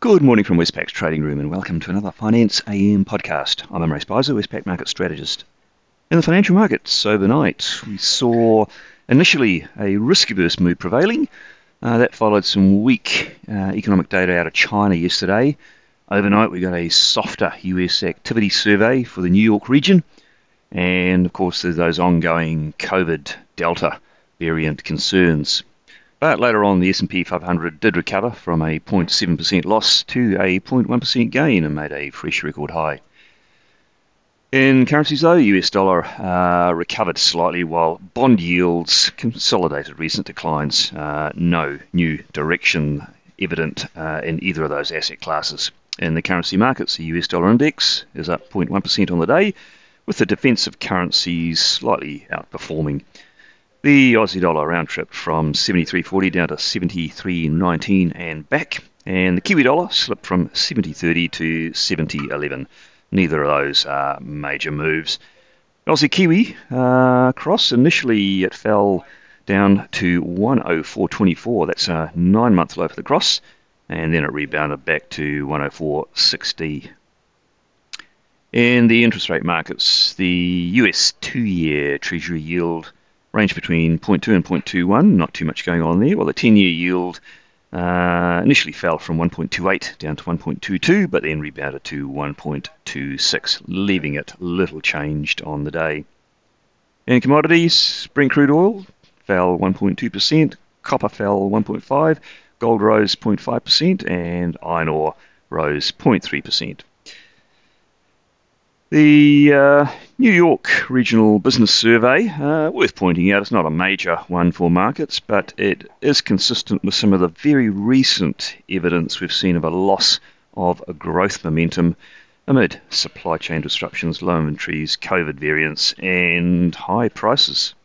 Good morning from Westpac's trading room and welcome to another Finance AM podcast. I'm Imre Speizer, Westpac market strategist. In the financial markets overnight, we saw initially a risk averse mood prevailing. Uh, that followed some weak uh, economic data out of China yesterday. Overnight, we got a softer US activity survey for the New York region. And of course, there's those ongoing COVID Delta variant concerns. But later on, the S&P 500 did recover from a 0.7% loss to a 0.1% gain and made a fresh record high. In currencies, though, the US dollar uh, recovered slightly while bond yields consolidated recent declines. Uh, no new direction evident uh, in either of those asset classes. In the currency markets, the US dollar index is up 0.1% on the day, with the defensive currencies slightly outperforming. The Aussie dollar round trip from 73.40 down to 73.19 and back, and the Kiwi dollar slipped from 70.30 to 70.11. Neither of those are major moves. Aussie Kiwi uh, cross initially it fell down to 104.24. That's a nine month low for the cross, and then it rebounded back to 104.60. In the interest rate markets, the US two year Treasury yield range between 0.2 and 0.21, not too much going on there. Well, the 10 year yield uh, initially fell from 1.28 down to 1.22, but then rebounded to 1.26, leaving it little changed on the day. In commodities, Brent crude oil fell 1.2%, copper fell 1.5%, gold rose 0.5%, and iron ore rose 0.3%. The uh, New York Regional Business Survey, uh, worth pointing out, it's not a major one for markets, but it is consistent with some of the very recent evidence we've seen of a loss of a growth momentum amid supply chain disruptions, low inventories, COVID variants, and high prices.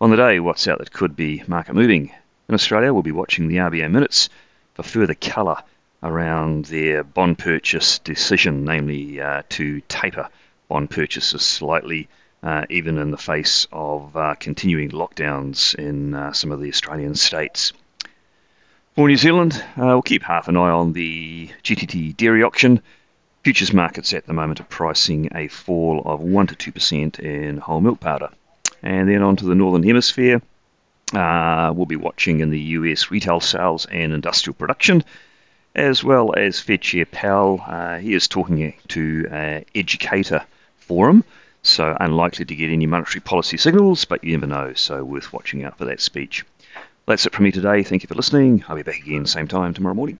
On the day, what's out that could be market moving? In Australia, we'll be watching the RBA minutes for further colour around their bond purchase decision, namely uh, to taper bond purchases slightly, uh, even in the face of uh, continuing lockdowns in uh, some of the Australian states. For New Zealand, uh, we'll keep half an eye on the GDT dairy auction. Futures markets at the moment are pricing a fall of 1 to 2% in whole milk powder. And then on to the Northern Hemisphere. Uh, we'll be watching in the US retail sales and industrial production as well as Fed Chair Powell. Uh, he is talking to an educator forum, so unlikely to get any monetary policy signals, but you never know, so worth watching out for that speech. That's it from me today. Thank you for listening. I'll be back again same time tomorrow morning.